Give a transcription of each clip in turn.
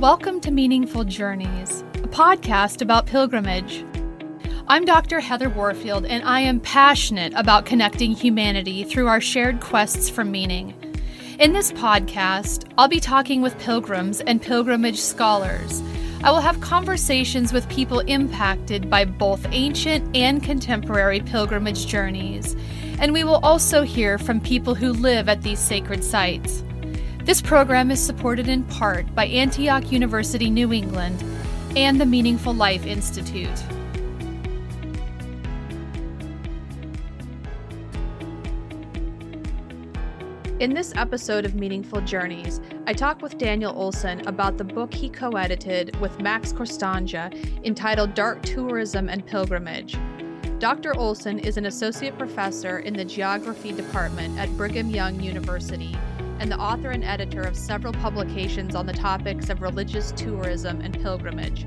Welcome to Meaningful Journeys, a podcast about pilgrimage. I'm Dr. Heather Warfield, and I am passionate about connecting humanity through our shared quests for meaning. In this podcast, I'll be talking with pilgrims and pilgrimage scholars. I will have conversations with people impacted by both ancient and contemporary pilgrimage journeys, and we will also hear from people who live at these sacred sites. This program is supported in part by Antioch University New England and the Meaningful Life Institute. In this episode of Meaningful Journeys, I talk with Daniel Olsen about the book he co edited with Max Korstanje entitled Dark Tourism and Pilgrimage. Dr. Olsen is an associate professor in the geography department at Brigham Young University and the author and editor of several publications on the topics of religious tourism and pilgrimage.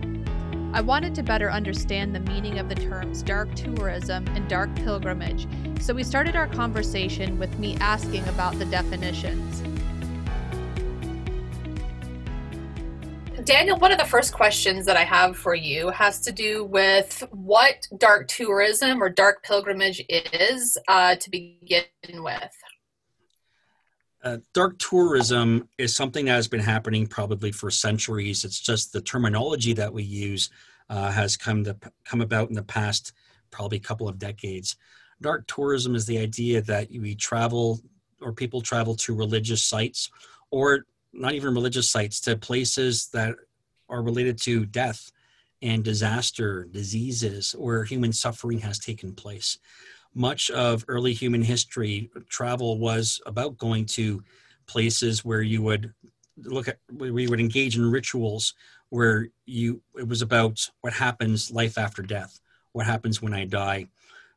I wanted to better understand the meaning of the terms dark tourism and dark pilgrimage, so we started our conversation with me asking about the definitions. Daniel, one of the first questions that I have for you has to do with what dark tourism or dark pilgrimage is uh, to begin with. Uh, dark tourism is something that has been happening probably for centuries. It's just the terminology that we use uh, has come to come about in the past probably a couple of decades. Dark tourism is the idea that we travel or people travel to religious sites or not even religious sites to places that are related to death and disaster, diseases, or human suffering has taken place much of early human history, travel was about going to places where you would look at, we would engage in rituals where you, it was about what happens life after death, what happens when I die.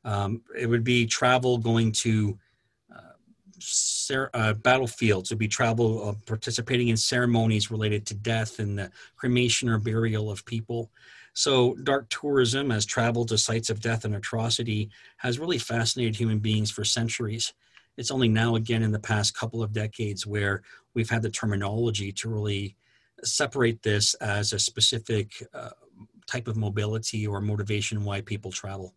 Um, it would be travel going to uh, uh, battlefields, it would be travel uh, participating in ceremonies related to death and the cremation or burial of people. So, dark tourism, as travel to sites of death and atrocity, has really fascinated human beings for centuries. It's only now, again, in the past couple of decades, where we've had the terminology to really separate this as a specific uh, type of mobility or motivation why people travel.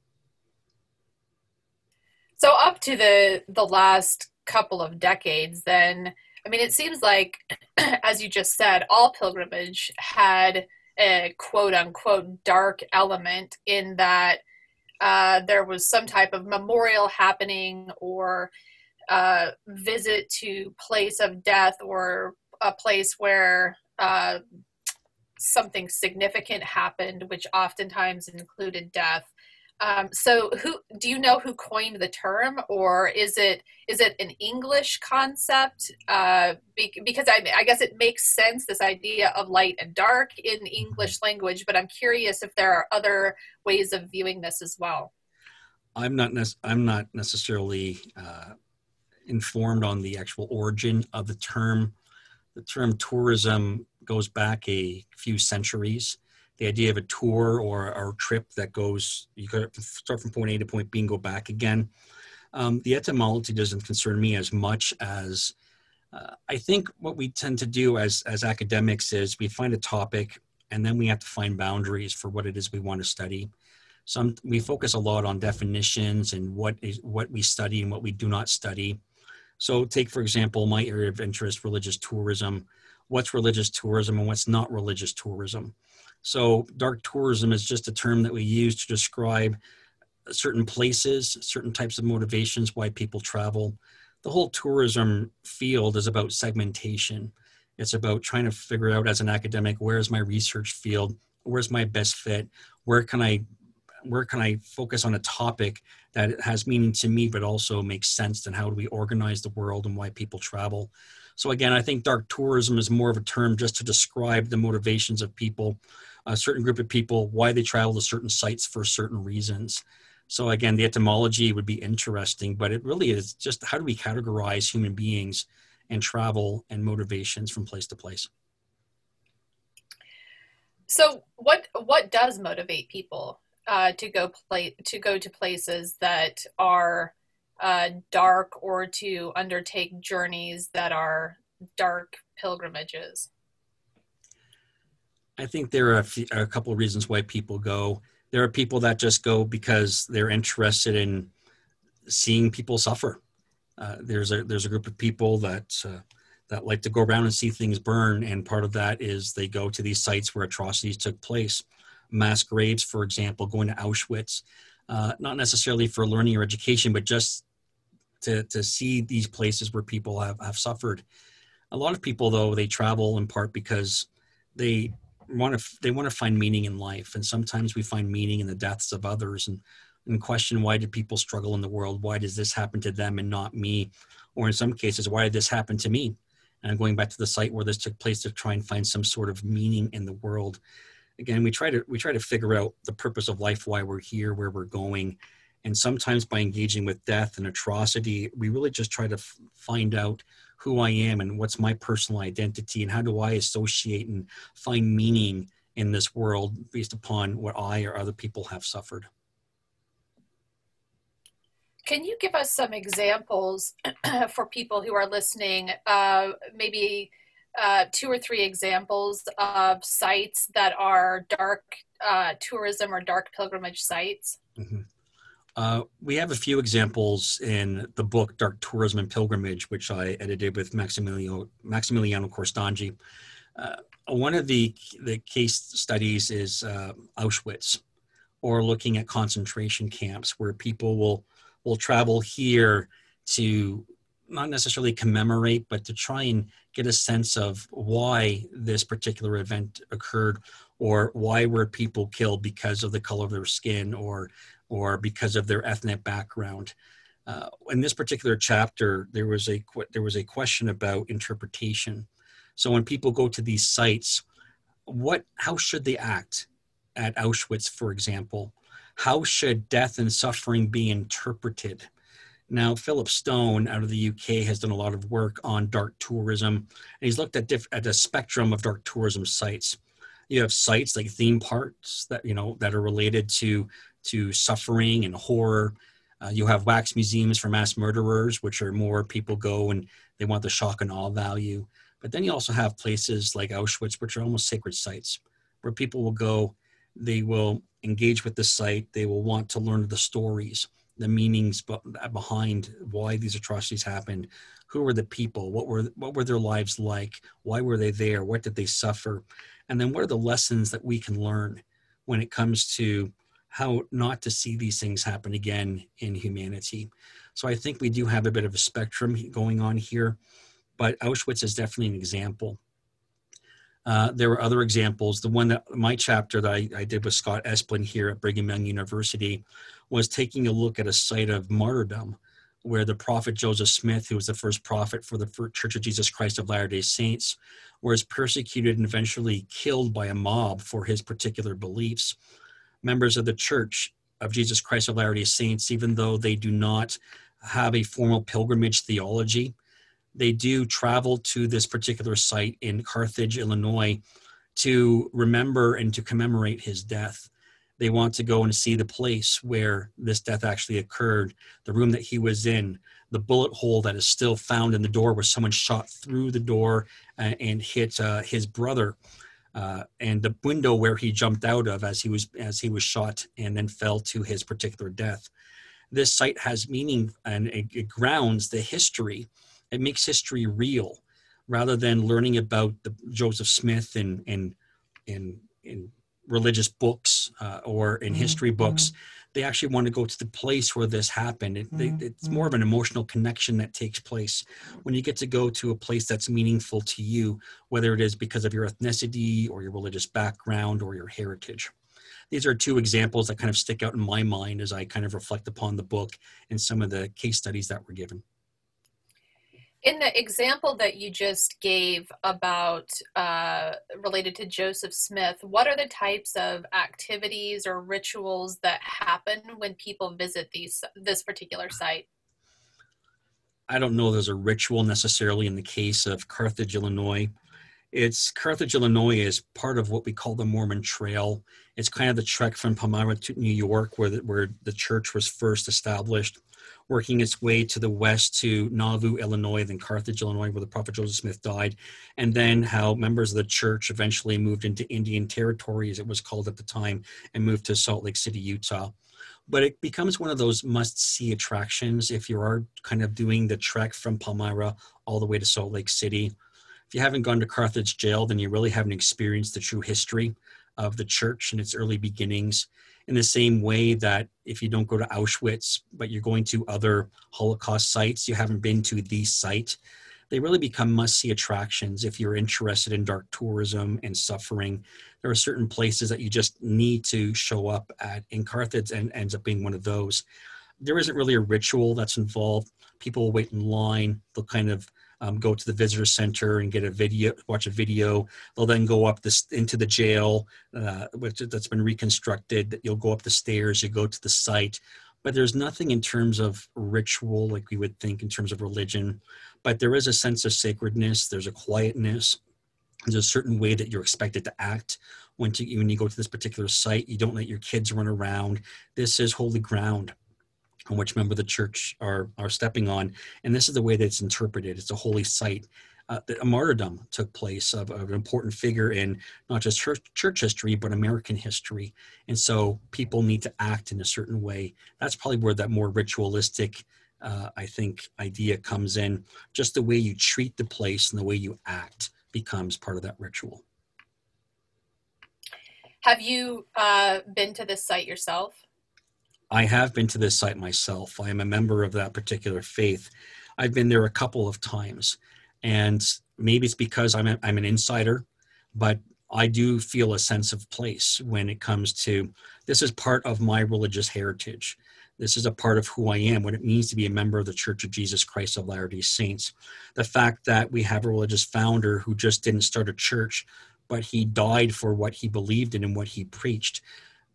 So, up to the the last couple of decades, then I mean, it seems like, as you just said, all pilgrimage had a quote unquote dark element in that uh, there was some type of memorial happening or uh, visit to place of death or a place where uh, something significant happened, which oftentimes included death. Um, so, who do you know who coined the term, or is it is it an English concept? Uh, be, because I, I guess it makes sense this idea of light and dark in English language, but I'm curious if there are other ways of viewing this as well. I'm not. Ne- I'm not necessarily uh, informed on the actual origin of the term. The term tourism goes back a few centuries the idea of a tour or, a trip that goes, you could start from point A to point B and go back again. Um, the etymology doesn't concern me as much as uh, I think what we tend to do as, as academics is we find a topic and then we have to find boundaries for what it is we want to study. Some we focus a lot on definitions and what is what we study and what we do not study. So take for example my area of interest, religious tourism. What's religious tourism and what's not religious tourism? So, dark tourism is just a term that we use to describe certain places, certain types of motivations why people travel. The whole tourism field is about segmentation. It's about trying to figure out as an academic where is my research field, where's my best fit, where can I where can I focus on a topic that has meaning to me but also makes sense and how do we organize the world and why people travel. So again, I think dark tourism is more of a term just to describe the motivations of people a certain group of people, why they travel to certain sites for certain reasons. So again, the etymology would be interesting, but it really is just how do we categorize human beings and travel and motivations from place to place. So what what does motivate people uh, to go play to go to places that are uh, dark or to undertake journeys that are dark pilgrimages? I think there are a, few, a couple of reasons why people go. There are people that just go because they're interested in seeing people suffer. Uh, there's a there's a group of people that uh, that like to go around and see things burn, and part of that is they go to these sites where atrocities took place, mass graves, for example, going to Auschwitz, uh, not necessarily for learning or education, but just to to see these places where people have have suffered. A lot of people, though, they travel in part because they want to they want to find meaning in life. And sometimes we find meaning in the deaths of others and and question why did people struggle in the world? Why does this happen to them and not me? Or in some cases why did this happen to me? And going back to the site where this took place to try and find some sort of meaning in the world. Again we try to we try to figure out the purpose of life why we're here where we're going and sometimes by engaging with death and atrocity we really just try to f- find out who I am and what's my personal identity and how do I associate and find meaning in this world based upon what I or other people have suffered. Can you give us some examples for people who are listening? Uh, maybe uh, two or three examples of sites that are dark uh, tourism or dark pilgrimage sites? Mm-hmm. Uh, we have a few examples in the book Dark Tourism and Pilgrimage, which I edited with Maximiliano, Maximiliano Korstanje. Uh, one of the, the case studies is uh, Auschwitz, or looking at concentration camps where people will, will travel here to not necessarily commemorate, but to try and get a sense of why this particular event occurred or why were people killed because of the color of their skin or or because of their ethnic background. Uh, in this particular chapter, there was a there was a question about interpretation. So when people go to these sites, what how should they act at Auschwitz, for example? How should death and suffering be interpreted? Now, Philip Stone out of the UK has done a lot of work on dark tourism, and he's looked at diff- at a spectrum of dark tourism sites. You have sites like theme parks that you know that are related to to suffering and horror. Uh, you have wax museums for mass murderers, which are more people go and they want the shock and awe value. But then you also have places like Auschwitz, which are almost sacred sites, where people will go, they will engage with the site, they will want to learn the stories, the meanings behind why these atrocities happened, who were the people, what were what were their lives like, why were they there, what did they suffer, and then what are the lessons that we can learn when it comes to how not to see these things happen again in humanity. So I think we do have a bit of a spectrum going on here, but Auschwitz is definitely an example. Uh, there were other examples. The one that my chapter that I, I, did with Scott Esplin here at Brigham Young University was taking a look at a site of martyrdom where the prophet Joseph Smith, who was the first prophet for the Church of Jesus Christ of Latter day Saints, was persecuted and eventually killed by a mob for his particular beliefs members of the Church of Jesus Christ of Latter-day Saints, even though they do not have a formal pilgrimage theology, they do travel to this particular site in Carthage, Illinois, to remember and to commemorate his death. They want to go and see the place where this death actually occurred, the room that he was in, the bullet hole that is still found in the door where someone shot through the door uh, and hit uh, his brother uh, and the window where he jumped out of as he was as he was shot and then fell to his particular death. This site has meaning and it, it grounds the history. It makes history real, rather than learning about the Joseph Smith in in in, in religious books uh, or in mm-hmm. history books. Mm-hmm they actually want to go to the place where this happened. It, mm-hmm. it's more of an emotional connection that takes place when you get to go to a place that's meaningful to you, whether it is because of your ethnicity or your religious background or your heritage. These are two examples that kind of stick out in my mind as I kind of reflect upon the book and some of the case studies that were given in the example that you just gave about uh, related to Joseph Smith, what are the types of activities or rituals that happen when people visit these this particular site? I don't know there's a ritual necessarily in the case of Carthage, Illinois. It's Carthage, Illinois is part of what we call the Mormon Trail. It's kind of the trek from Palmyra to New York, where the, where the church was first established, working its way to the west to Nauvoo, Illinois, then Carthage, Illinois, where the prophet Joseph Smith died, and then how members of the church eventually moved into Indian Territory, as it was called at the time, and moved to Salt Lake City, Utah but it becomes one of those must see attractions if you are kind of doing the trek from Palmyra all the way to Salt Lake City. If you haven't gone to Carthage jail, then you really haven't experienced the true history of the church and its early beginnings. In the same way that if you don't go to Auschwitz, but you're going to other Holocaust sites, you haven't been to the site, they really become must see attractions if you're interested in dark tourism and suffering. There are certain places that you just need to show up at, and Carthage and ends up being one of those. There isn't really a ritual that's involved. People wait in line, they'll kind of um, go to the visitor center and get a video, watch a video. They'll then go up this into the jail, uh, which that's been reconstructed. You'll go up the stairs, you go to the site, but there's nothing in terms of ritual like we would think in terms of religion. But there is a sense of sacredness. There's a quietness. There's a certain way that you're expected to act when, to, when you go to this particular site. You don't let your kids run around. This is holy ground which member of the church are are stepping on, and this is the way that it's interpreted. It's a holy site. Uh, a martyrdom took place of, of, an important figure in not just church, church history but American history, and so people need to act in a certain way. That's probably where that more ritualistic, uh, I think, idea comes in. Just the way you treat the place and the way you act becomes part of that ritual. Have you uh, been to this site yourself? I have been to this site myself. I am a member of that particular faith. I've been there a couple of times, and maybe it's because I'm a, I'm an insider, but I do feel a sense of place when it comes to this is part of my religious heritage. This is a part of who I am, what it means to be a member of the Church of Jesus Christ of Latter day Saints. The fact that we have a religious founder who just didn't start a church, but he died for what he believed in and what he preached.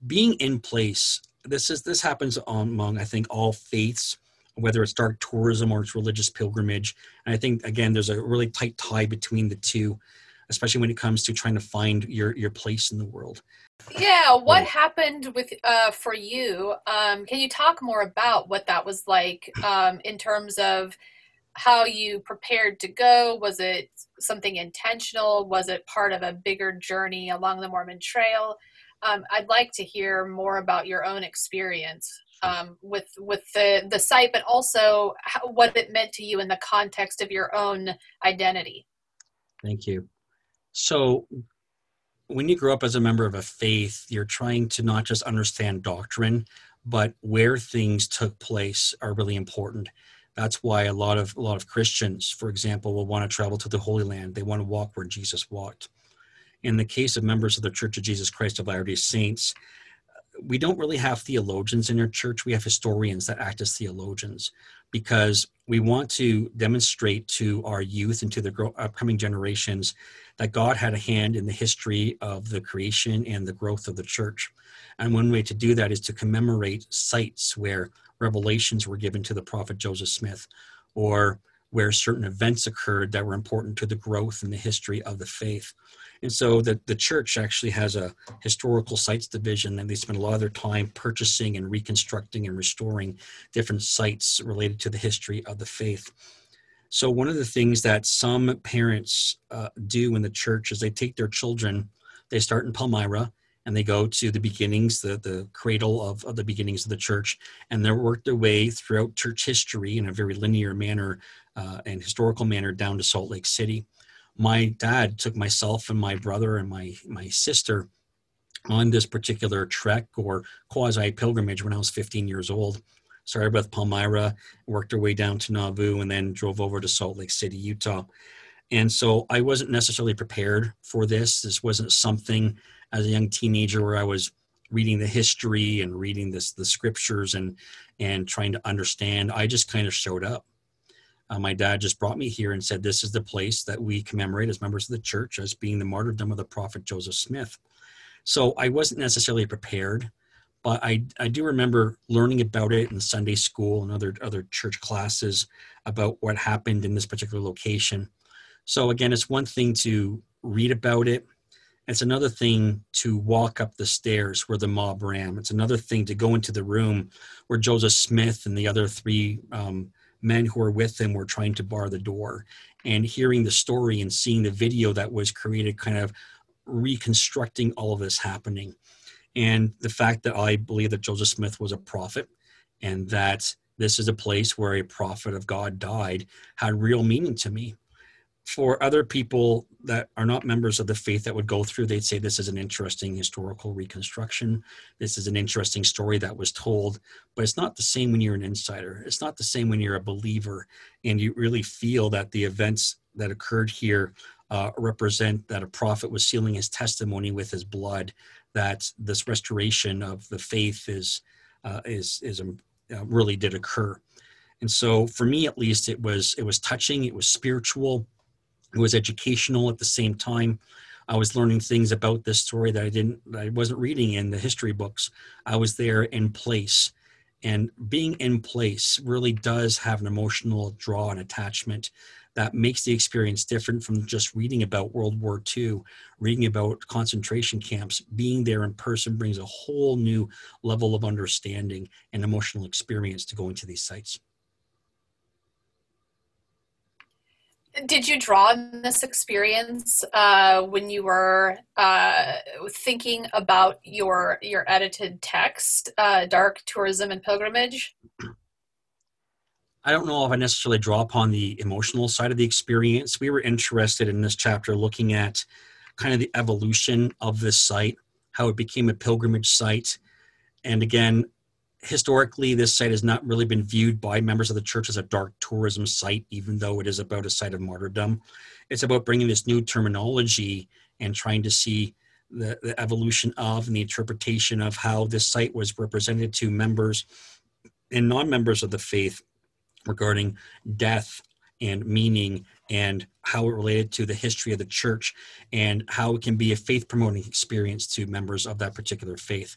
Being in place this is this happens among I think all faiths, whether it's dark tourism or it's religious pilgrimage. And I think again, there's a really tight tie between the two, especially when it comes to trying to find your your place in the world. Yeah, what happened with uh, for you? Um, can you talk more about what that was like um, in terms of how you prepared to go? Was it something intentional? Was it part of a bigger journey along the Mormon Trail? Um, I'd like to hear more about your own experience um, with with the the site, but also how, what it meant to you in the context of your own identity. Thank you. So, when you grow up as a member of a faith, you're trying to not just understand doctrine, but where things took place are really important. That's why a lot of a lot of Christians, for example, will want to travel to the Holy Land. They want to walk where Jesus walked in the case of members of the Church of Jesus Christ of Latter day Saints, we don't really have theologians in our church. We have historians that act as theologians because we want to demonstrate to our youth and to the upcoming generations that God had a hand in the history of the creation and the growth of the church. And one way to do that is to commemorate sites where revelations were given to the prophet Joseph Smith or where certain events occurred that were important to the growth and the history of the faith. And so the, the church actually has a historical sites division, and they spend a lot of their time purchasing and reconstructing and restoring different sites related to the history of the faith. So, one of the things that some parents uh, do in the church is they take their children, they start in Palmyra, and they go to the beginnings, the, the cradle of, of the beginnings of the church, and they work their way throughout church history in a very linear manner uh, and historical manner down to Salt Lake City my dad took myself and my brother and my my sister on this particular trek or quasi pilgrimage when I was 15 years old. Started with Palmyra, worked our way down to Nauvoo, and then drove over to Salt Lake City, Utah. And so I wasn't necessarily prepared for this. This wasn't something as a young teenager where I was reading the history and reading this the scriptures and and trying to understand. I just kind of showed up uh, my dad just brought me here and said, This is the place that we commemorate as members of the church as being the martyrdom of the prophet Joseph Smith. So I wasn't necessarily prepared, but I, I do remember learning about it in Sunday school and other, other church classes about what happened in this particular location. So again, it's one thing to read about it. It's another thing to walk up the stairs where the mob ran. It's another thing to go into the room where Joseph Smith and the other three um, men who were with him were trying to bar the door. And hearing the story and seeing the video that was created, kind of reconstructing all of this happening. And the fact that I believe that Joseph Smith was a prophet and that this is a place where a prophet of God died had real meaning to me for other people that are not members of the faith that would go through, they'd say this is an interesting historical reconstruction. This is an interesting story that was told, but it's not the same when you're an insider. It's not the same when you're a believer and you really feel that the events that occurred here uh, represent that a prophet was sealing his testimony with his blood, that this restoration of the faith is uh, is is um, uh, really did occur. And so, for me at least, it was it was touching. It was spiritual it was educational at the same time. I was learning things about this story that I didn't, I wasn't reading in the history books. I was there in place. And being in place really does have an emotional draw and attachment that makes the experience different from just reading about World War II, reading about concentration camps. Being there in person brings a whole new level of understanding and emotional experience to going to these sites. Did you draw on this experience uh, when you were uh, thinking about your your edited text, uh, "Dark Tourism and Pilgrimage"? I don't know if I necessarily draw upon the emotional side of the experience. We were interested in this chapter looking at kind of the evolution of this site, how it became a pilgrimage site, and again, historically, this site has not really been viewed by members of the church as a dark tourism site, even though it is about a site of martyrdom. It's about bringing this new terminology and trying to see the, the evolution of and the interpretation of how this site was represented to members and non members of the faith regarding death and meaning and how it related to the history of the church and how it can be a faith promoting experience to members of that particular faith.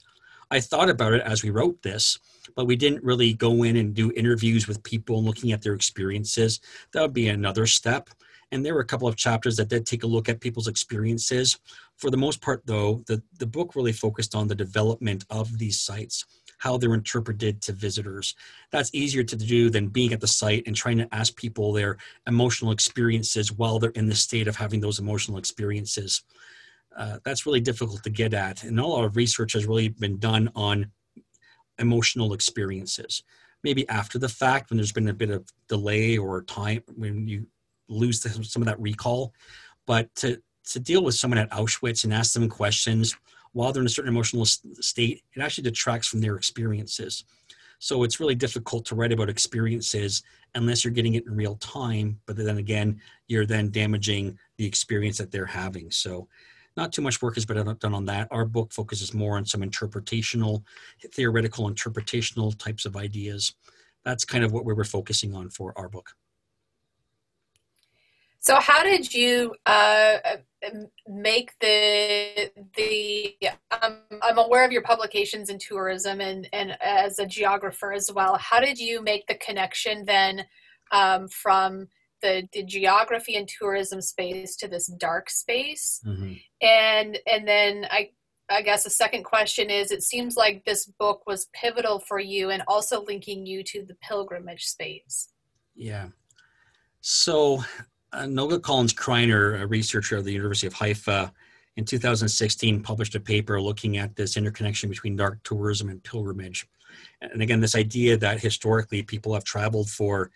I thought about it as we wrote this, but we didn't really go in and do interviews with people and looking at their experiences. That would be another step. And there were a couple of chapters that did take a look at people's experiences. For the most part, though, the, the book really focused on the development of these sites, how they're interpreted to visitors. That's easier to do than being at the site and trying to ask people their emotional experiences while they're in the state of having those emotional experiences uh, that's really difficult to get at. And a lot of research has really been done on emotional experiences. Maybe after the fact, when there's been a bit of delay or time, when you lose the, some of that recall. But to, to deal with someone at Auschwitz and ask them questions while they're in a certain emotional state, it actually detracts from their experiences. So it's really difficult to write about experiences unless you're getting it in real time. But then again, you're then damaging the experience that they're having. So not too much work has been done on that. Our book focuses more on some interpretational, theoretical interpretational types of ideas. That's kind of what we were focusing on for our book. So, how did you uh, make the the? Um, I'm aware of your publications in tourism and and as a geographer as well. How did you make the connection then um, from the, the geography and tourism space to this dark space. Mm-hmm. and and then i i guess the second question is it seems like this book was pivotal for you and also linking you to the pilgrimage space. Yeah. So uh, noga collins kreiner a researcher of the university of haifa in 2016 published a paper looking at this interconnection between dark tourism and pilgrimage. And again this idea that historically people have traveled for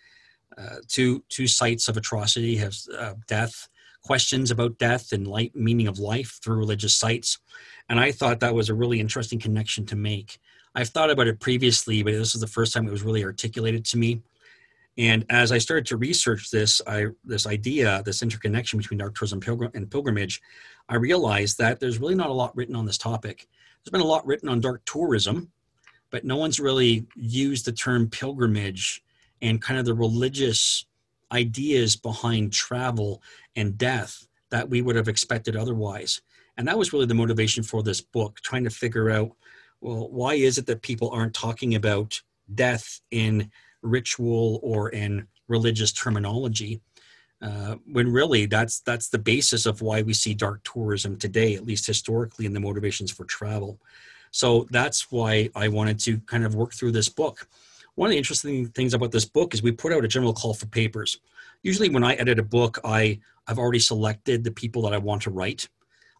uh, two two sites of atrocity have uh, death questions about death and light meaning of life through religious sites. And i thought that was a really interesting connection to make. I've thought about it previously but this is the first time it was really articulated to me. And as i started to research this i this idea this interconnection between dark tourism and pilgrimage i realized that there's really not a lot written on this topic. There's been a lot written on dark tourism but no one's really used the term pilgrimage and kind of the religious ideas behind travel and death that we would have expected otherwise. And that was really the motivation for this book, trying to figure out well, why is it that people aren't talking about death in ritual or in religious terminology? Uh, when really that's that's the basis of why we see dark tourism today, at least historically, in the motivations for travel. So that's why I wanted to kind of work through this book. One of the interesting things about this book is we put out a general call for papers. Usually, when I edit a book, I I've already selected the people that I want to write.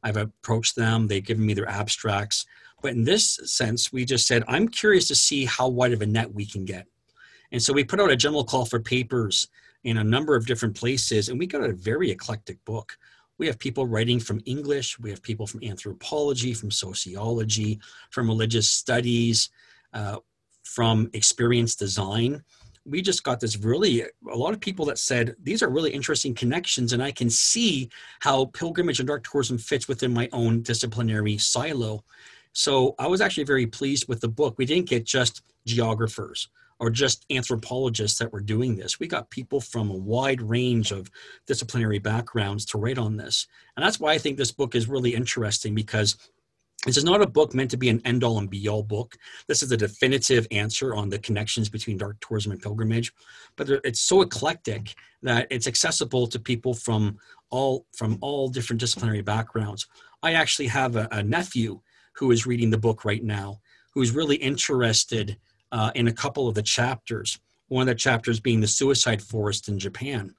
I've approached them. They've given me their abstracts. But in this sense, we just said, I'm curious to see how wide of a net we can get. And so we put out a general call for papers in a number of different places, and we got a very eclectic book. We have people writing from English, we have people from anthropology, from sociology, from religious studies, uh, from experience design. We just got this really, a lot of people that said, these are really interesting connections, and I can see how pilgrimage and dark tourism fits within my own disciplinary silo. So I was actually very pleased with the book. We didn't get just geographers or just anthropologists that were doing this. We got people from a wide range of disciplinary backgrounds to write on this. And that's why I think this book is really interesting because this is not a book meant to be an end all and be all book. This is a definitive answer on the connections between dark tourism and pilgrimage, but it's so eclectic that it's accessible to people from all from all different disciplinary backgrounds. I actually have a, a nephew who is reading the book right now, who's really interested uh, in a couple of the chapters. One of the chapters being the suicide forest in Japan.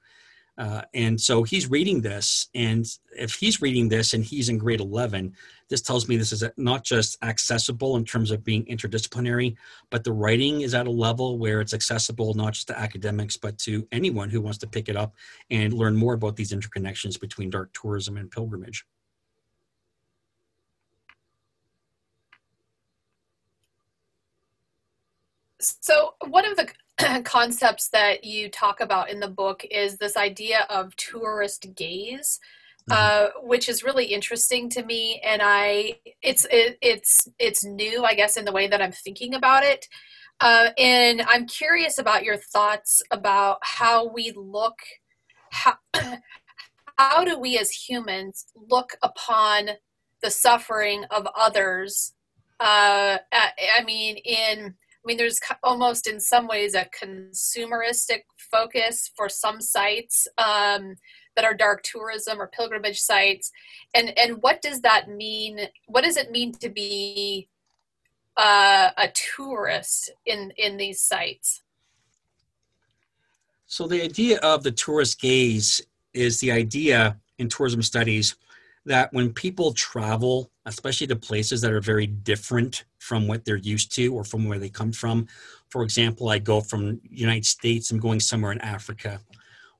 Uh, and so he's reading this, and if he's reading this and he's in grade 11, this tells me this is not just accessible in terms of being interdisciplinary, but the writing is at a level where it's accessible not just to academics, but to anyone who wants to pick it up and learn more about these interconnections between dark tourism and pilgrimage. So, one of the concepts that you talk about in the book is this idea of tourist gaze. Mm-hmm. Uh, which is really interesting to me, and I it's it, it's it's new, I guess, in the way that I'm thinking about it. Uh, and I'm curious about your thoughts about how we look, how, how do we as humans look upon the suffering of others? Uh, I mean, in I mean, there's almost in some ways a consumeristic focus for some sites um, that are dark tourism or pilgrimage sites, and and what does that mean? What does it mean to be uh, a tourist in in these sites? So the idea of the tourist gaze is the idea in tourism studies that when people travel, especially to places that are very different from what they're used to or from where they come from, for example, I go from United States, I'm going somewhere in Africa.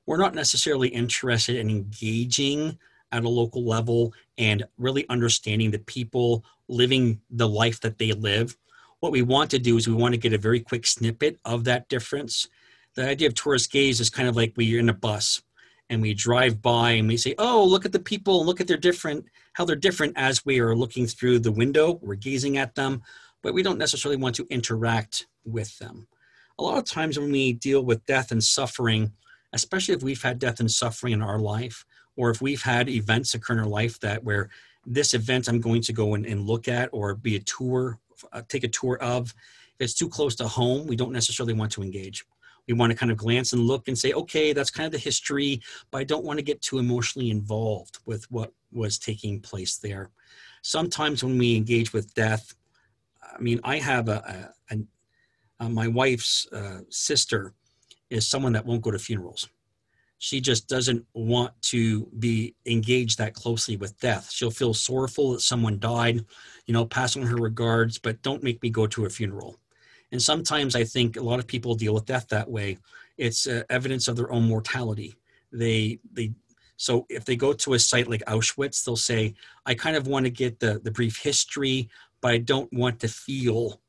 We're not necessarily interested in engaging at a local level and really understanding the people living the life that they live. What we want to do is we want to get a very quick snippet of that difference. The idea of tourist gaze is kind of like when you're in a bus and we drive by and we say, "Oh, look at the people! Look at their different how they're different." As we are looking through the window, we're gazing at them, but we don't necessarily want to interact with them. A lot of times when we deal with death and suffering, especially if we've had death and suffering in our life, or if we've had events occur in our life that where this event I'm going to go and, and look at or be a tour, uh, take a tour of, if it's too close to home, we don't necessarily want to engage we want to kind of glance and look and say, okay, that's kind of the history, but I don't want to get too emotionally involved with what was taking place there. Sometimes when we engage with death, I mean, I have a, a, a, a my wife's uh, sister is someone that won't go to funerals. She just doesn't want to be engaged that closely with death. She'll feel sorrowful that someone died, you know, pass on her regards, but don't make me go to a funeral and sometimes I think a lot of people deal with death that way. It's uh, evidence of their own mortality. They they so if they go to a site like Auschwitz, they'll say, "I kind of want to get the the brief history, but I don't want to feel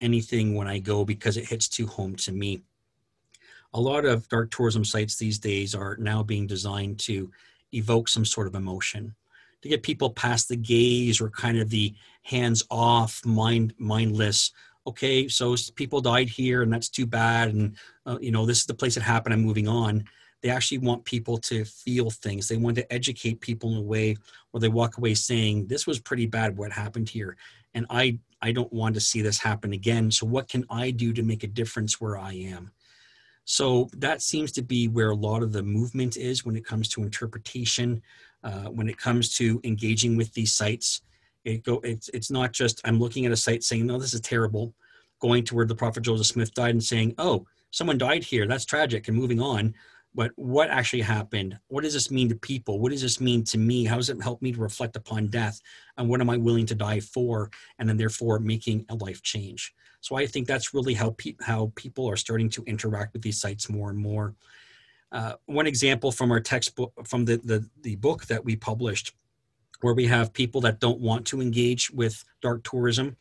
anything when I go because it hits too home to me." A lot of dark tourism sites these days are now being designed to evoke some sort of emotion to get people past the gaze or kind of the hands off mind mindless okay, so people died here and that's too bad. And, uh, you know, this is the place it happened. I'm moving on. They actually want people to feel things. They want to educate people in a way where they walk away saying, this was pretty bad what happened here. And I, I don't want to see this happen again. So what can I do to make a difference where I am? So that seems to be where a lot of the movement is when it comes to interpretation, uh, when it comes to engaging with these sites. It go, it's, it's not just I'm looking at a site saying, no, this is terrible, going to where the prophet Joseph Smith died and saying, oh, someone died here, that's tragic, and moving on. But what actually happened? What does this mean to people? What does this mean to me? How does it help me to reflect upon death? And what am I willing to die for? And then therefore making a life change. So I think that's really how pe- how people are starting to interact with these sites more and more. Uh, one example from our textbook, from the, the the book that we published, where we have people that don't want to engage with dark tourism.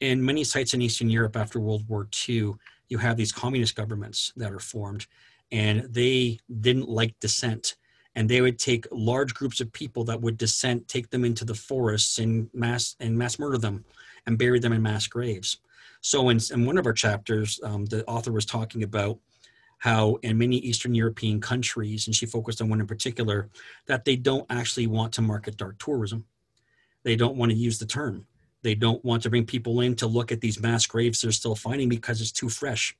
In many sites in Eastern Europe after World War II, you have these communist governments that are formed, and they didn't like dissent and they would take large groups of people that would dissent take them into the forests and mass and mass murder them and bury them in mass graves so in, in one of our chapters um, the author was talking about how in many eastern european countries and she focused on one in particular that they don't actually want to market dark tourism they don't want to use the term they don't want to bring people in to look at these mass graves they're still finding because it's too fresh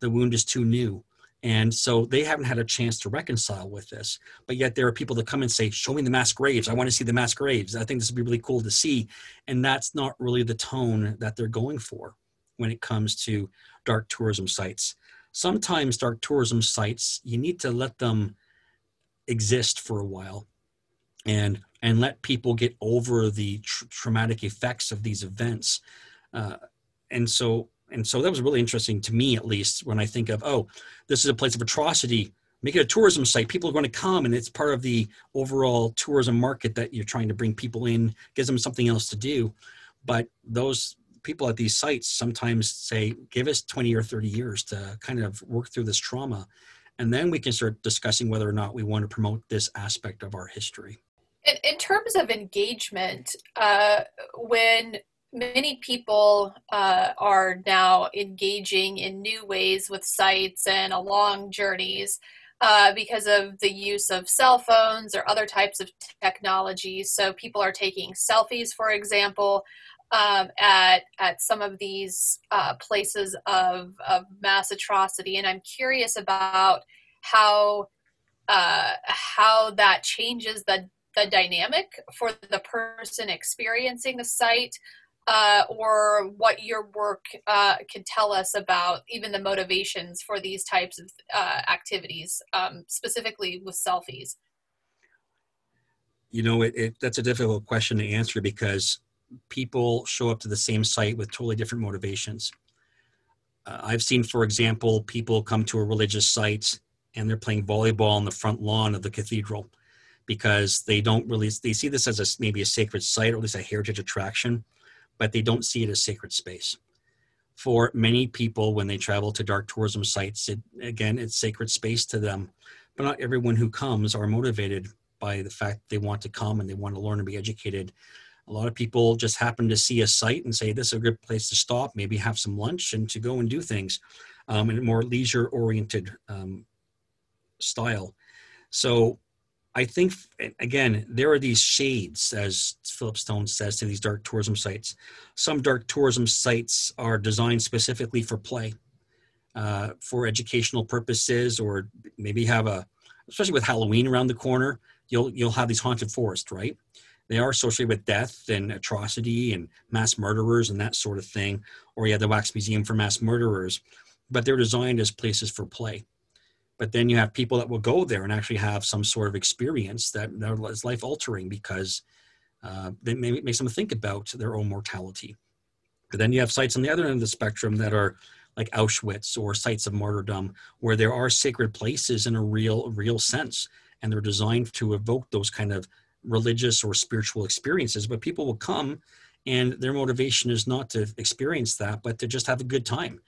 the wound is too new and so they haven't had a chance to reconcile with this. But yet there are people that come and say, Show me the mass graves. I want to see the mass graves. I think this would be really cool to see. And that's not really the tone that they're going for when it comes to dark tourism sites. Sometimes dark tourism sites, you need to let them exist for a while and and let people get over the tr- traumatic effects of these events. Uh, and so and so that was really interesting to me at least when i think of oh this is a place of atrocity. Make it a tourism site. People are going to come and it's part of the overall tourism market that you're trying to bring people in gives them something else to do. But those people at these sites sometimes say give us 20 or 30 years to kind of work through this trauma and then we can start discussing whether or not we want to promote this aspect of our history in, in terms of engagement uh, when many people uh, are now engaging in new ways with sites and along journeys uh, because of the use of cell phones or other types of technology. So people are taking selfies, for example, um, at at some of these uh, places of of mass atrocity, and I'm curious about how uh, how that changes the the dynamic for the person experiencing the site uh, or what your work uh, can tell us about even the motivations for these types of uh, activities, um, specifically with selfies? You know, it, it, that's a difficult question to answer because people show up to the same site with totally different motivations. Uh, I've seen, for example, people come to a religious site and they're playing volleyball on the front lawn of the cathedral because they don't really they see this as a maybe a sacred site or at least a heritage attraction but they don't see it as sacred space. For many people, when they travel to dark tourism sites, it, again, it's sacred space to them. But not everyone who comes are motivated by the fact they want to come and they want to learn and be educated. A lot of people just happen to see a site and say, this is a good place to stop, maybe have some lunch and to go and do things um, in a more leisure oriented um, style. So I think again there are these shades, as Philip Stone says, to these dark tourism sites. Some dark tourism sites are designed specifically for play, uh, for educational purposes, or maybe have a, especially with Halloween around the corner, you'll you'll have these haunted forests, right? They are associated with death and atrocity and mass murderers and that sort of thing. Or you have the Wax Museum for Mass Murderers, but they're designed as places for play but then you have people that will go there and actually have some sort of experience that is life altering because uh, that may, makes them think about their own mortality. But then you have sites on the other end of the spectrum that are like Auschwitz or sites of martyrdom, where there are sacred places in a real, real sense, and they're designed to evoke those kind of religious or spiritual experiences. But people will come, and their motivation is not to experience that, but to just have a good time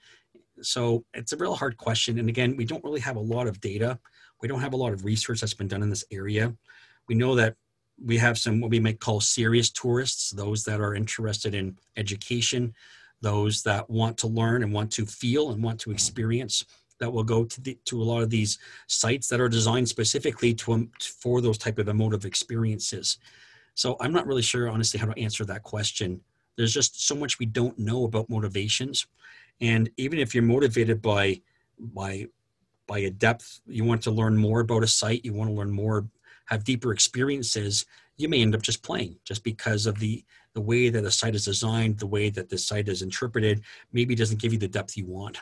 so it's a real hard question. And again, we don't really have a lot of data. We don't have a lot of research that's been done in this area. We know that we have some what we might call serious tourists, those that are interested in education, those that want to learn and want to feel and want to experience that will go to the, to a lot of these sites that are designed specifically to um, for those type of emotive experiences. So I'm not really sure honestly how to answer that question. There's just so much we don't know about motivations. And even if you're motivated by by by a depth, you want to learn more about a site, you want to learn more, have deeper experiences, you may end up just playing just because of the the way that the site is designed, the way that the site is interpreted, maybe doesn't give you the depth you want.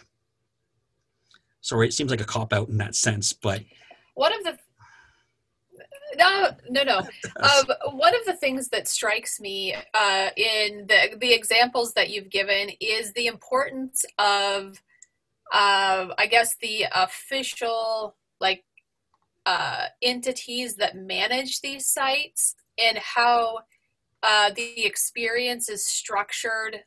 Sorry, it seems like a cop out in that sense, but one of the no, no, no. Um, one of the things that strikes me uh, in the the examples that you've given is the importance of, uh, I guess, the official like uh, entities that manage these sites and how uh, the experience is structured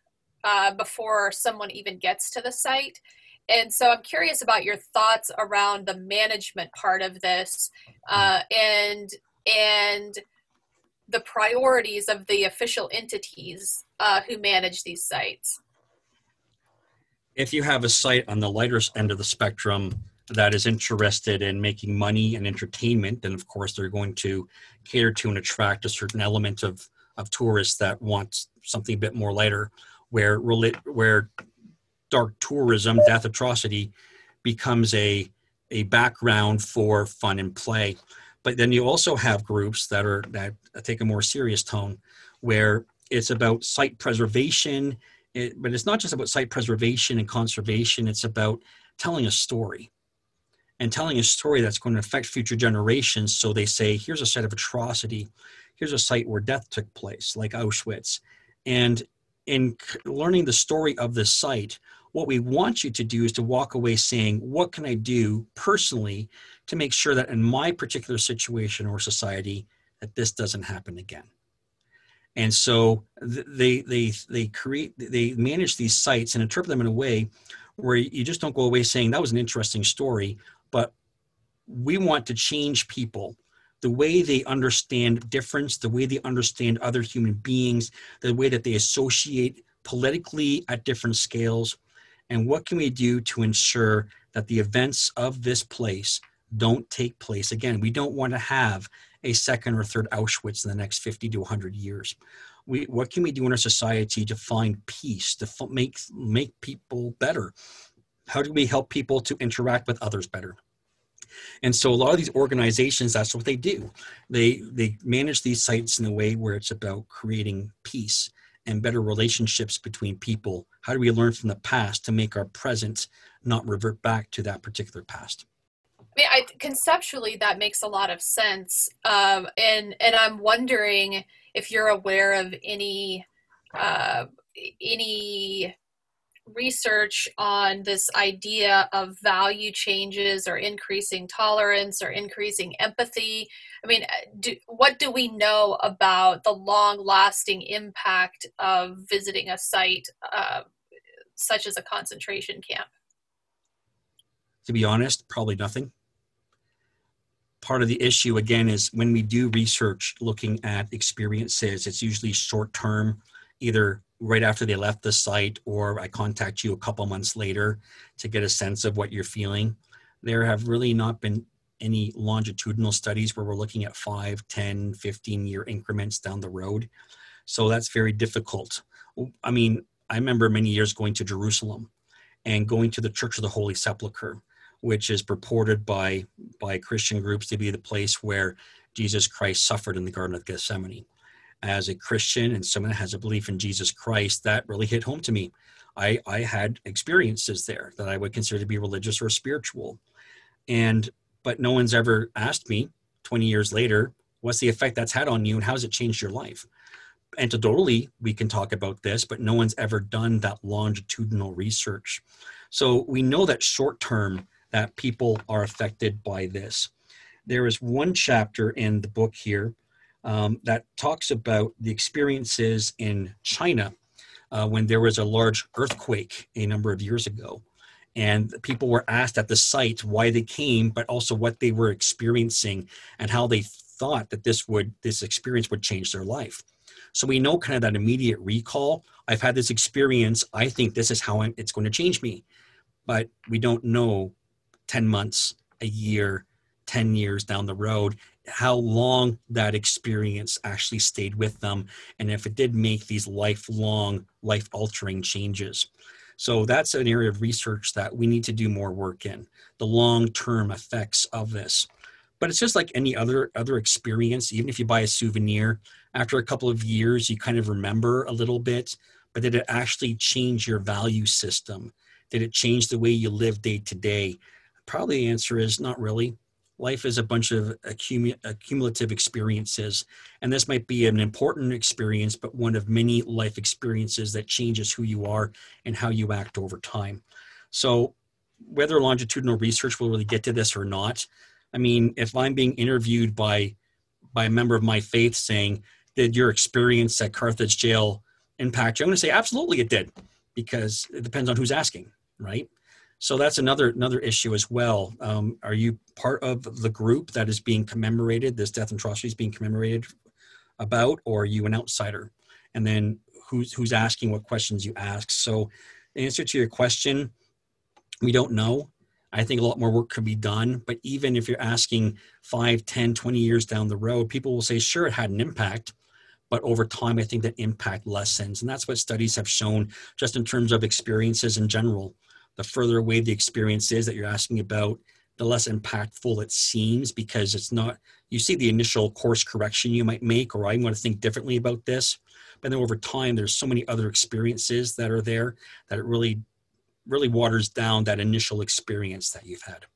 uh, before someone even gets to the site. And so I'm curious about your thoughts around the management part of this uh, and and the priorities of the official entities uh, who manage these sites. If you have a site on the lighter end of the spectrum that is interested in making money and entertainment, then of course they're going to cater to and attract a certain element of of tourists that want something a bit more lighter, where where dark tourism, death atrocity, becomes a a background for fun and play. But then you also have groups that are that take a more serious tone, where it's about site preservation. It, but it's not just about site preservation and conservation. It's about telling a story and telling a story that's going to affect future generations. So they say, here's a site of atrocity here's a site where death took place, like Auschwitz. And in learning the story of this site, what we want you to do is to walk away saying, What can I do personally to make sure that in my particular situation or society, that this doesn't happen again? And so they they they create they manage these sites and interpret them in a way where you just don't go away saying that was an interesting story, but we want to change people the way they understand difference, the way they understand other human beings, the way that they associate politically at different scales, and what can we do to ensure that the events of this place don't take place again? We don't want to have a second or third Auschwitz in the next 50 to 100 years. We, what can we do in our society to find peace, to f- make, make people better? How do we help people to interact with others better? And so a lot of these organizations, that's what they do. They they manage these sites in a way where it's about creating peace and better relationships between people. How do we learn from the past to make our present not revert back to that particular past? I mean, I, conceptually that makes a lot of sense, um, and and I'm wondering if you're aware of any uh, any research on this idea of value changes or increasing tolerance or increasing empathy. I mean uh, do, what do we know about the long lasting impact of visiting a site uh, such as a concentration camp? To be honest probably nothing. Part of the issue again is when we do research looking at experiences it's usually short term either right after they left the site or I contact you a couple months later to get a sense of what you're feeling. There have really not been any longitudinal studies where we're looking at 5, 10, 15 year increments down the road. So that's very difficult. I mean, I remember many years going to Jerusalem and going to the Church of the Holy Sepulchre, which is purported by, by Christian groups to be the place where Jesus Christ suffered in the Garden of Gethsemane as a Christian and someone that has a belief in Jesus Christ, that really hit home to me. I, I had experiences there that I would consider to be religious or spiritual. And, but no one's ever asked me 20 years later, what's the effect that's had on you and how has it changed your life? Anecdotally, we can talk about this, but no one's ever done that longitudinal research. So we know that short term that people are affected by this. There is one chapter in the book here um, that talks about the experiences in China uh, when there was a large earthquake a number of years ago. And people were asked at the site why they came, but also what they were experiencing and how they thought that this would this experience would change their life. So we know kind of that immediate recall. I've had this experience. I think this is how it's going to change me, but we don't know 10 months, a year, 10 years down the road how long that experience actually stayed with them and if it did make these lifelong life altering changes So that's an area of research that we need to do more work in the long term effects of this. But it's just like any other other experience. Even if you buy a souvenir, after a couple of years, you kind of remember a little bit. But did it actually change your value system? Did it change the way you live day to day? Probably the answer is not really life is a bunch of accumulative experiences and this might be an important experience but one of many life experiences that changes who you are and how you act over time. So whether longitudinal research will really get to this or not i mean if i'm being interviewed by by a member of my faith saying did your experience at carthage jail impact you? I'm going to say absolutely it did because it depends on who's asking right so that's another another issue as well. Um, are you part of the group that is being commemorated? This death and atrocity is being commemorated about, or are you an outsider? And then who's who's asking what questions you ask? So, answer to your question, we don't know. I think a lot more work could be done. But even if you're asking 5, 10, 20 years down the road, people will say, sure, it had an impact. But over time, I think that impact lessens. And that's what studies have shown just in terms of experiences in general the further away the experience is that you're asking about, the less impactful it seems because it's not, you see the initial course correction you might make, or I want to think differently about this. But then over time, there's so many other experiences that are there that it really, really waters down that initial experience that you've had.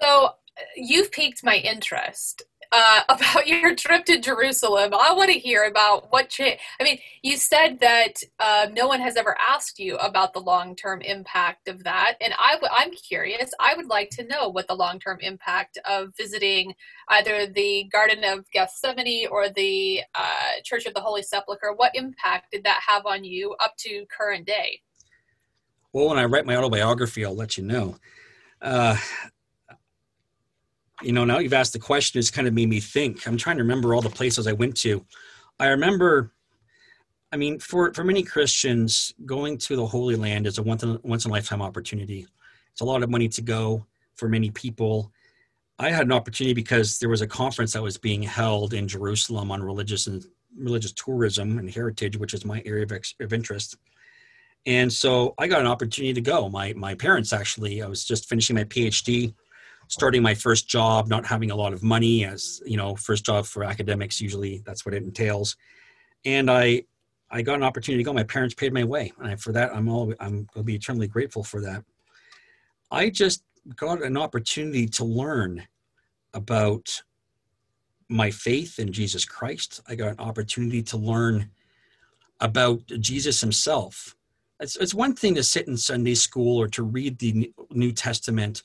So uh, you've piqued my interest uh, about your trip to Jerusalem. I want to hear about what changed. I mean, you said that uh, no one has ever asked you about the long term impact of that. And i w- I'm curious. I would like to know what the long term impact of visiting either the Garden of Gethsemane or the uh, Church of the Holy Sepulchre, what impact did that have on you up to current day? Well, when I write my autobiography, I'll let you know. Uh, you know, now you've asked the question, it's kind of made me think. I'm trying to remember all the places I went to. I remember, I mean, for, for many Christians, going to the Holy Land is a once in, once in a lifetime opportunity. It's a lot of money to go for many people. I had an opportunity because there was a conference that was being held in Jerusalem on religious and religious tourism and heritage, which is my area of, ex, of interest. And so I got an opportunity to go. My my parents actually, I was just finishing my PhD starting my first job, not having a lot of money, as you know, first job for academics usually that's what it entails. And I, I got an opportunity to go. My parents paid my way, and for that, I'm all I'm going to be eternally grateful for that. I just got an opportunity to learn about my faith in Jesus Christ. I got an opportunity to learn about Jesus himself. It's, it's one thing to sit in Sunday school or to read the New Testament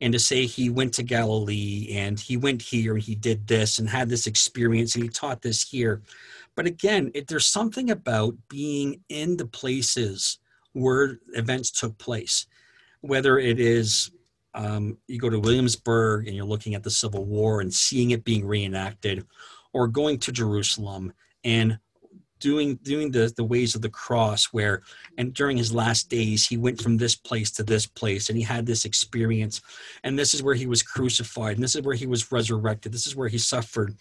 and to say he went to Galilee and he went here and he did this and had this experience and he taught this here. But again, it, there's something about being in the places where events took place, whether it is um, you go to Williamsburg and you're looking at the Civil War and seeing it being reenacted, or going to Jerusalem and doing doing the the ways of the cross where and during his last days he went from this place to this place and he had this experience. And this is where he was crucified. And this is where he was resurrected. This is where he suffered.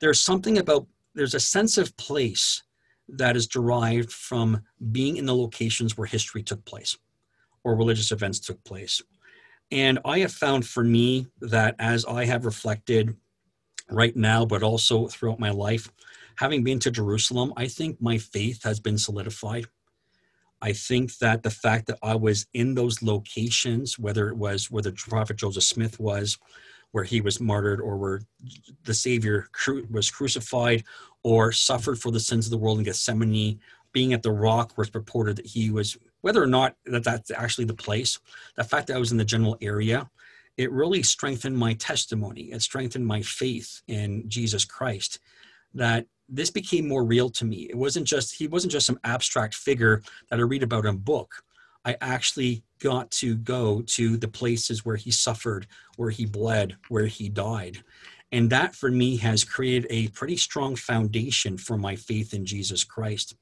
There's something about there's a sense of place that is derived from being in the locations where history took place or religious events took place. And i have found for me that as i have reflected right now but also throughout my life having been to Jerusalem, I think my faith has been solidified. I think that the fact that I was in those locations, whether it was where the prophet Joseph Smith was, where he was martyred, or where the Savior was crucified, or suffered for the sins of the world in Gethsemane, being at the rock where it's purported that he was, whether or not that that's actually the place, the fact that I was in the general area, it really strengthened my testimony. It strengthened my faith in Jesus Christ. That this became more real to me. It wasn't just he wasn't just some abstract figure that I read about in a book. I actually got to go to the places where he suffered, where he bled, where he died. And that for me has created a pretty strong foundation for my faith in Jesus Christ.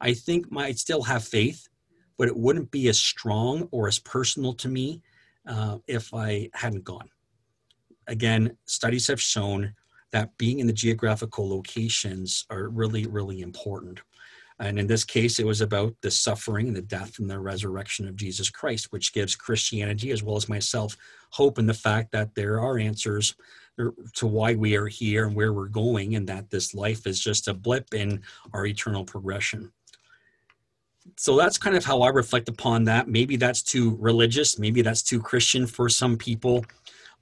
I think my, I'd still have faith, but it wouldn't be as strong or as personal to me uh, if I hadn't gone. Again, studies have shown that being in the geographical locations are really, really important. And in this case, it was about the suffering and the death and the resurrection of Jesus Christ, which gives Christianity, as well as myself, hope in the fact that there are answers er, to why we are here and where we're going, and that this life is just a blip in our eternal progression. So that's kind of how I reflect upon that. Maybe that's too religious, maybe that's too Christian for some people,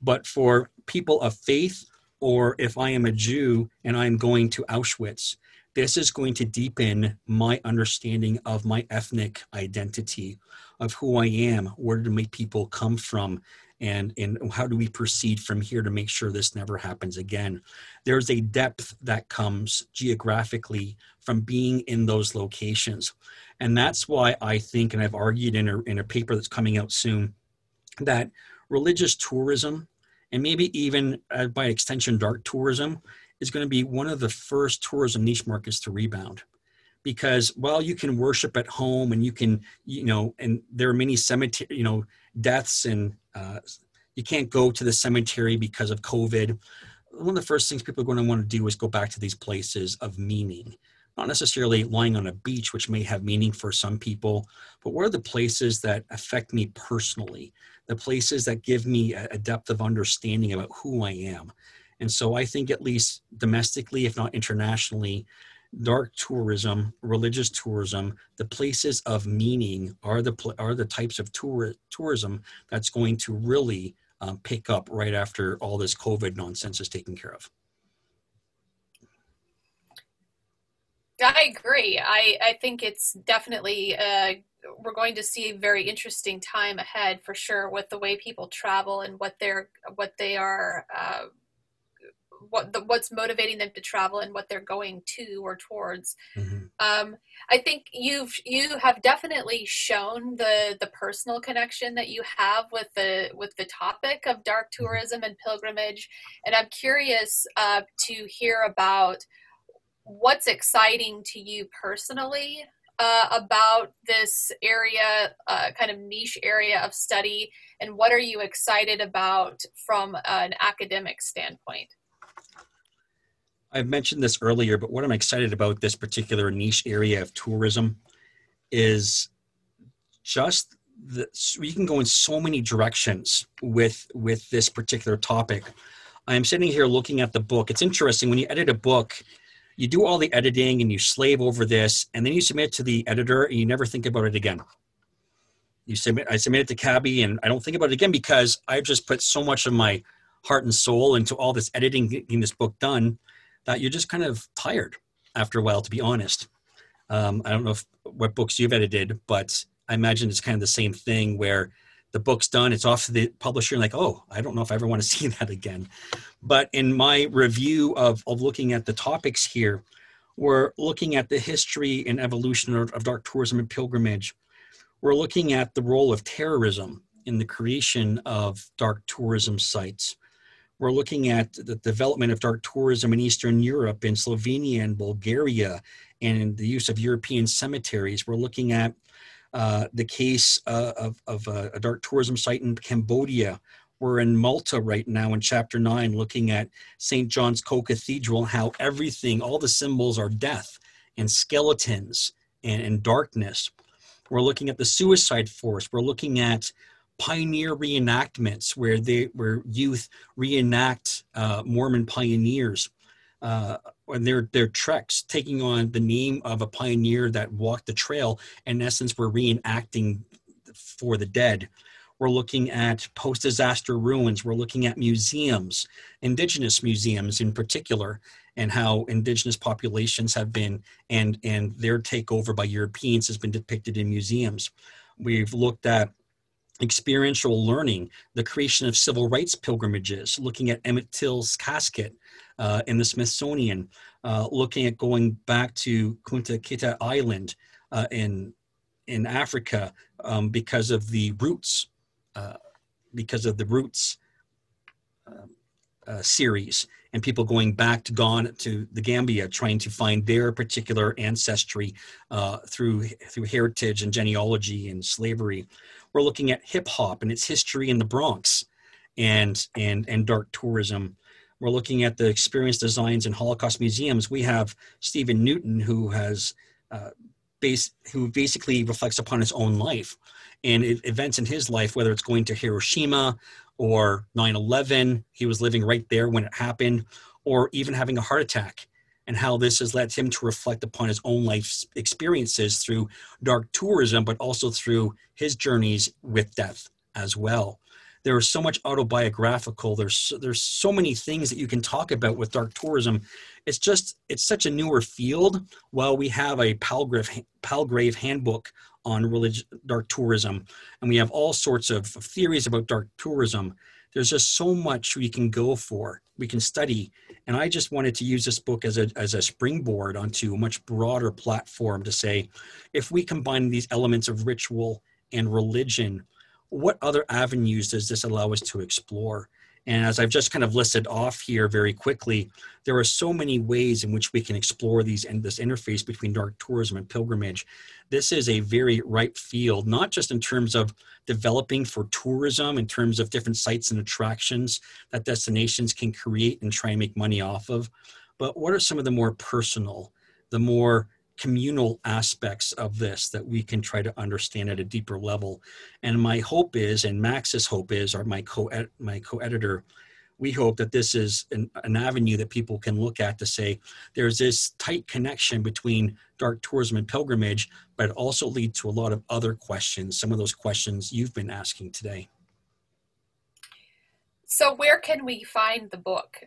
but for people of faith, or if I am a Jew and I'm going to Auschwitz, this is going to deepen my understanding of my ethnic identity, of who I am, where do my people come from, and, and how do we proceed from here to make sure this never happens again. There's a depth that comes geographically from being in those locations. And that's why I think, and I've argued in a, in a paper that's coming out soon, that religious tourism, and maybe even uh, by extension, dark tourism, is going to be one of the first tourism niche markets to rebound. Because while you can worship at home and you can you know and there are many cemetery you know deaths and uh, you can't go to the cemetery because of covid one of the first things people are going to want to do is go back to these places of meaning. Not necessarily lying on a beach which may have meaning for some people but what are the places that affect me personally the places that give me a depth of understanding about who i am and so I think, at least domestically, if not internationally, dark tourism, religious tourism, the places of meaning are the are the types of tour, tourism that's going to really um, pick up right after all this COVID nonsense is taken care of. I agree. I, I think it's definitely uh, we're going to see a very interesting time ahead for sure with the way people travel and what they're what they are. Uh, what the, what's motivating them to travel and what they're going to or towards. Mm-hmm. Um, I think you've you have definitely shown the the personal connection that you have with the with the topic of dark mm-hmm. tourism and pilgrimage, and I'm curious uh, to hear about what's exciting to you personally uh, about this area, uh, kind of niche area of study, and what are you excited about from an academic standpoint? I've mentioned this earlier, but what I'm excited about this particular niche area of tourism is just the, you can go in so many directions with with this particular topic. I am sitting here looking at the book. It's interesting when you edit a book, you do all the editing and you slave over this, and then you submit to the editor, and you never think about it again. You submit, I submit it to CABI, and I don't think about it again because I've just put so much of my heart and soul into all this editing, getting this book done that you're just kind of tired after a while, to be honest. Um, I don't know if, what books you've edited, but I imagine it's kind of the same thing where the book's done, it's off to the publisher, and like, oh, I don't know if I ever want to see that again. But in my review of, of looking at the topics here, we're looking at the history and evolution of, of dark tourism and pilgrimage. We're looking at the role of terrorism in the creation of dark tourism sites we're looking at the development of dark tourism in Eastern Europe, in Slovenia and Bulgaria, and the use of European cemeteries. We're looking at uh, the case uh, of, of a, a, dark tourism site in Cambodia. We're in Malta right now in chapter nine, looking at St. John's Co Cathedral, how everything, all the symbols are death and skeletons and, and darkness. We're looking at the suicide forest. We're looking at pioneer reenactments where they where youth reenact uh, Mormon pioneers uh, their their treks, taking on the name of a pioneer that walked the trail. In essence, we're reenacting for the dead. We're looking at post-disaster ruins. We're looking at museums, indigenous museums in particular, and how indigenous populations have been and and their takeover by Europeans has been depicted in museums. We've looked at experiential learning, the creation of civil rights pilgrimages, looking at Emmett Till's casket uh, in the Smithsonian, uh, looking at going back to Kunta Kinte Island uh, in in Africa um, because of the roots, uh, because of the roots um, uh, series, and people going back to gone to the Gambia, trying to find their particular ancestry uh, through through heritage and genealogy and slavery we're looking at hip hop and its history in the Bronx and and and dark tourism. We're looking at the experience designs in Holocaust museums. We have Stephen Newton, who has uh, base, who basically reflects upon his own life and events in his life, whether it's going to Hiroshima or 9 11, he was living right there when it happened, or even having a heart attack, and how this has led him to reflect upon his own life experiences through dark tourism, but also through his journeys with death as well. There is so much autobiographical. There's there's so many things that you can talk about with dark tourism. It's just it's such a newer field. While we have a Palgrave Palgrave handbook on religion, dark tourism, and we have all sorts of theories about dark tourism. There's just so much we can go for, we can study, and I just wanted to use this book as a as a springboard onto a much broader platform to say, if we combine these elements of ritual and religion, what other avenues does this allow us to explore? And as I've just kind of listed off here very quickly, there are so many ways in which we can explore these and this interface between dark tourism and pilgrimage. This is a very ripe field, not just in terms of developing for tourism, in terms of different sites and attractions that destinations can create and try and make money off of, but what are some of the more personal, the more communal aspects of this that we can try to understand at a deeper level. And my hope is, and Max's hope is, or my co my co-editor, we hope that this is an, an, avenue that people can look at to say there's this tight connection between dark tourism and pilgrimage, but it also leads to a lot of other questions, some of those questions you've been asking today. So where can we find the book?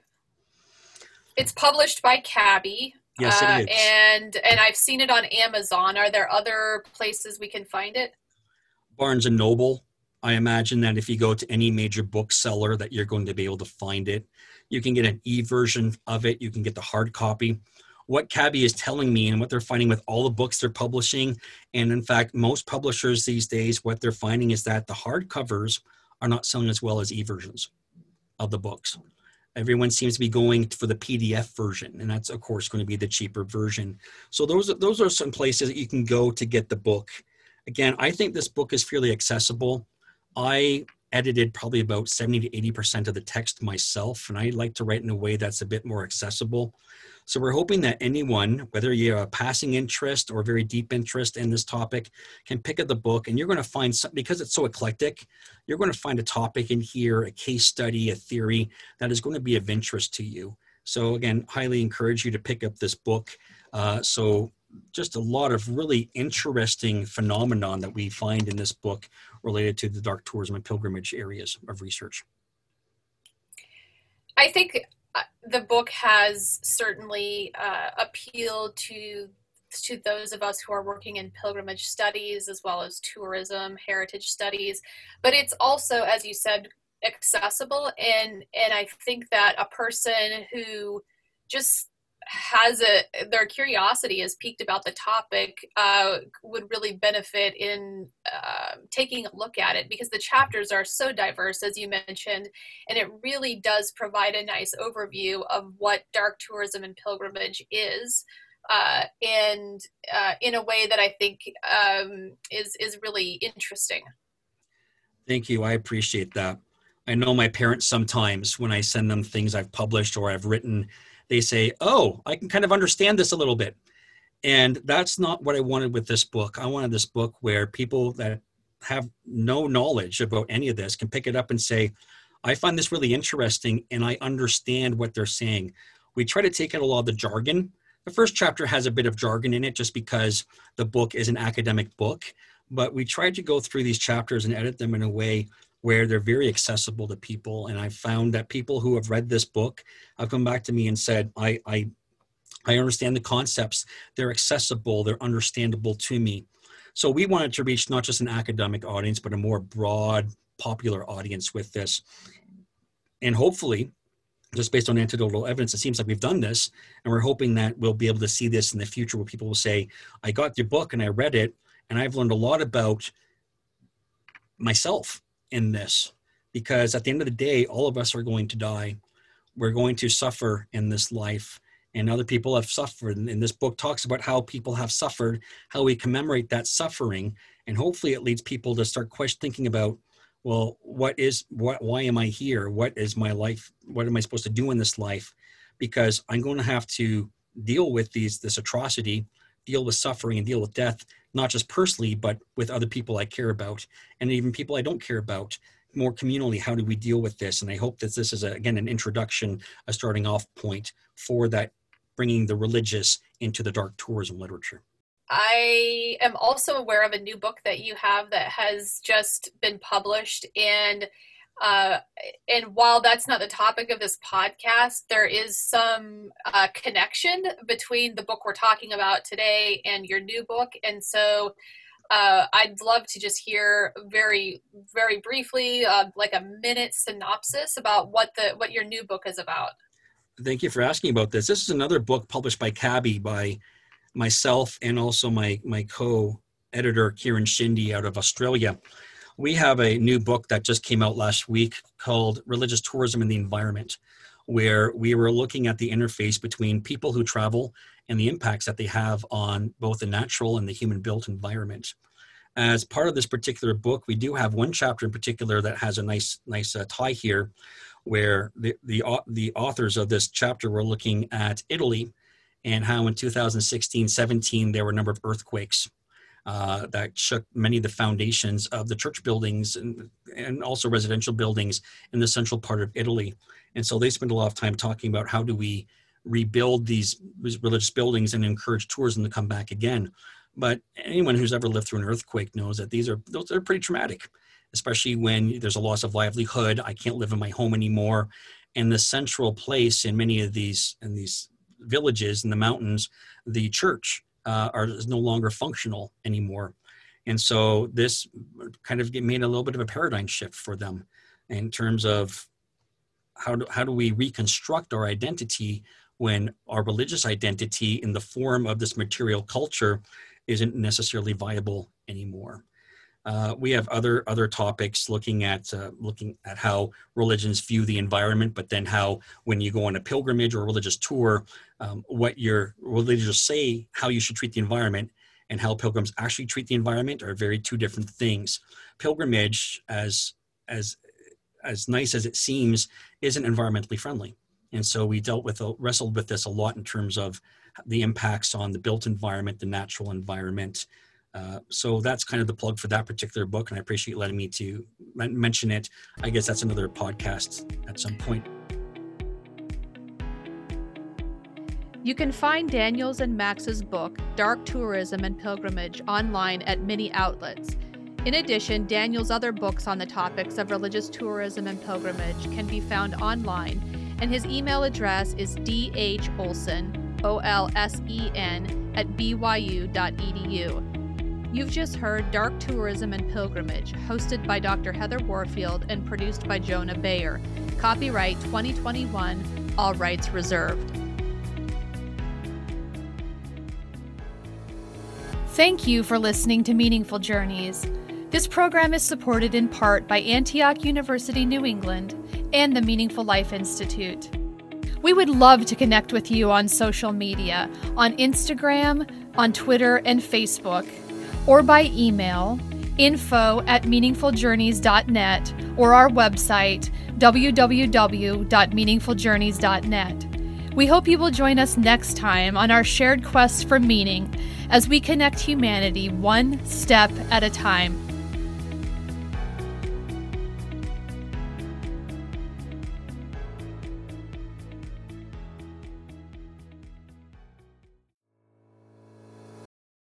It's published by CABI. Yes, uh, it is. And and I've seen it on Amazon. Are there other places we can find it? Barnes and Noble. I imagine that if you go to any major bookseller, that you're going to be able to find it. You can get an e-version of it. You can get the hard copy. What CABI is telling me and what they're finding with all the books they're publishing, and in fact, most publishers these days, what they're finding is that the hard covers are not selling as well as e-versions of the books everyone seems to be going for the pdf version and that's of course going to be the cheaper version. So those are, those are some places that you can go to get the book. Again i think this book is fairly accessible. I edited probably about 70 to 80 percent of the text myself and i like to write in a way that's a bit more accessible so we're hoping that anyone, whether you have a passing interest or very deep interest in this topic, can pick up the book and you're going to find some, because it's so eclectic, you're going to find a topic in here, a case study, a theory that is going to be of interest to you. So again, highly encourage you to pick up this book. Uh, so just a lot of really interesting phenomenon that we find in this book related to the dark tourism and pilgrimage areas of research. I think the book has certainly uh, appealed to to those of us who are working in pilgrimage studies as well as tourism heritage studies. But it's also as you said accessible and and i think that a person who just has a their curiosity is piqued about the topic uh, would really benefit in uh, taking a look at it because the chapters are so diverse as you mentioned and it really does provide a nice overview of what dark tourism and pilgrimage is uh, and uh, in a way that I think um, is is really interesting. Thank you. I appreciate that. I know my parents sometimes when I send them things I've published or I've written they say, oh, I can kind of understand this a little bit. And that's not what I wanted with this book. I wanted this book where people that have no knowledge about any of this can pick it up and say, I find this really interesting and I understand what they're saying. We try to take out a lot of the jargon. The first chapter has a bit of jargon in it just because the book is an academic book, but we tried to go through these chapters and edit them in a way where they're very accessible to people. And I found that people who have read this book have come back to me and said, I, I, I understand the concepts. They're accessible. They're understandable to me. So we wanted to reach not just an academic audience, but a more broad, popular audience with this. And hopefully, just based on anecdotal evidence, it seems like we've done this. And we're hoping that we'll be able to see this in the future where people will say, I got your book and I read it, and I've learned a lot about myself in this because at the end of the day, all of us are going to die. We're going to suffer in this life, and other people have suffered. And this book talks about how people have suffered, how we commemorate that suffering, and hopefully it leads people to start question, thinking about, well, what is what? Why am I here? What is my life? What am I supposed to do in this life? Because I'm going to have to deal with these this atrocity deal with suffering and deal with death, not just personally, but with other people I care about and even people I don't care about more communally. How do we deal with this? And I hope that this is, a, again, an introduction, a starting off point for that, bringing the religious into the dark tourism literature. I am also aware of a new book that you have that has just been published and uh, and while that's not the topic of this podcast, there is some uh, connection between the book we're talking about today and your new book. And so uh, I'd love to just hear very, very briefly, uh, like a minute synopsis about what the what your new book is about. Thank you for asking about this. This is another book published by CABI by myself and also my my co-editor Kiran Shinde out of Australia we have a new book that just came out last week called Religious Tourism and the Environment, where we were looking at the interface between people who travel and the impacts that they have on both the natural and the human built environment. As part of this particular book, we do have one chapter in particular that has a nice, nice uh, tie here, where the, the, the authors of this chapter were looking at Italy and how in 2016 17 there were a number of earthquakes uh, that shook many of the foundations of the church buildings and, and also residential buildings in the central part of Italy. And so they spend a lot of time talking about how do we rebuild these, religious buildings and encourage tourism to come back again. But anyone who's ever lived through an earthquake knows that these are those are pretty traumatic, especially when there's a loss of livelihood. I can't live in my home anymore, and the central place in many of these in these villages in the mountains, the church uh, are is no longer functional anymore. And so this kind of made a little bit of a paradigm shift for them in terms of how do, how do we reconstruct our identity when our religious identity in the form of this material culture isn't necessarily viable anymore. Uh, we have other other topics looking at uh, looking at how religions view the environment, but then how when you go on a pilgrimage or a religious tour, um, what your religious say how you should treat the environment and how pilgrims actually treat the environment are very two different things. Pilgrimage, as as as nice as it seems, isn't environmentally friendly, and so we dealt with wrestled with this a lot in terms of the impacts on the built environment, the natural environment, uh, so that's kind of the plug for that particular book, and I appreciate letting me to mention it. I guess that's another podcast at some point. You can find Daniel's and Max's book, Dark Tourism and Pilgrimage, online at many outlets. In addition, Daniel's other books on the topics of religious tourism and pilgrimage can be found online, and his email address is dholsen, O L S E N, at byu.edu. You've just heard Dark Tourism and Pilgrimage, hosted by Dr. Heather Warfield and produced by Jonah Bayer. Copyright 2021, all rights reserved. Thank you for listening to Meaningful Journeys. This program is supported in part by Antioch University New England and the Meaningful Life Institute. We would love to connect with you on social media, on Instagram, on Twitter, and Facebook or by email info at meaningfuljourneys.net or our website www.meaningfuljourneys.net. We hope you will join us next time on our shared quest for meaning as we connect humanity one step at a time.